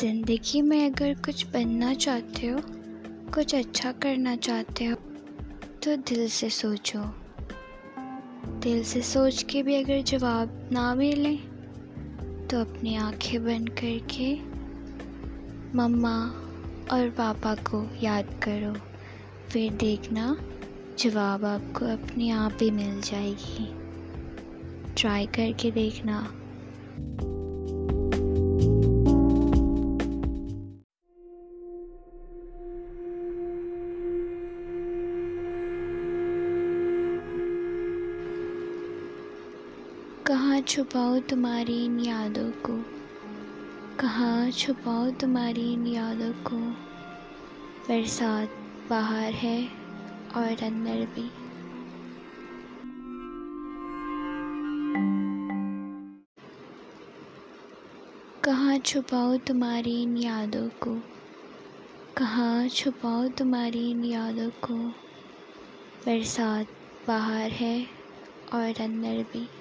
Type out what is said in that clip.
ज़िंदगी में अगर कुछ बनना चाहते हो, कुछ अच्छा करना चाहते हो तो दिल से सोचो। दिल से सोच के भी अगर जवाब ना मिले तो अपनी आँखें बंद करके मम्मा और पापा को याद करो। फिर देखना, जवाब आपको अपने आप ही मिल जाएगी। ट्राई करके देखना। कहाँ छुपाओ तुम्हारी इन यादों को? कहाँ छुपाओ तुम्हारी इन यादों को? बरसात बाहर है और अंदर भी। कहाँ छुपाओ तुम्हारी इन यादों को? कहाँ छुपाओ तुम्हारी इन यादों को? बरसात बाहर है और अंदर भी।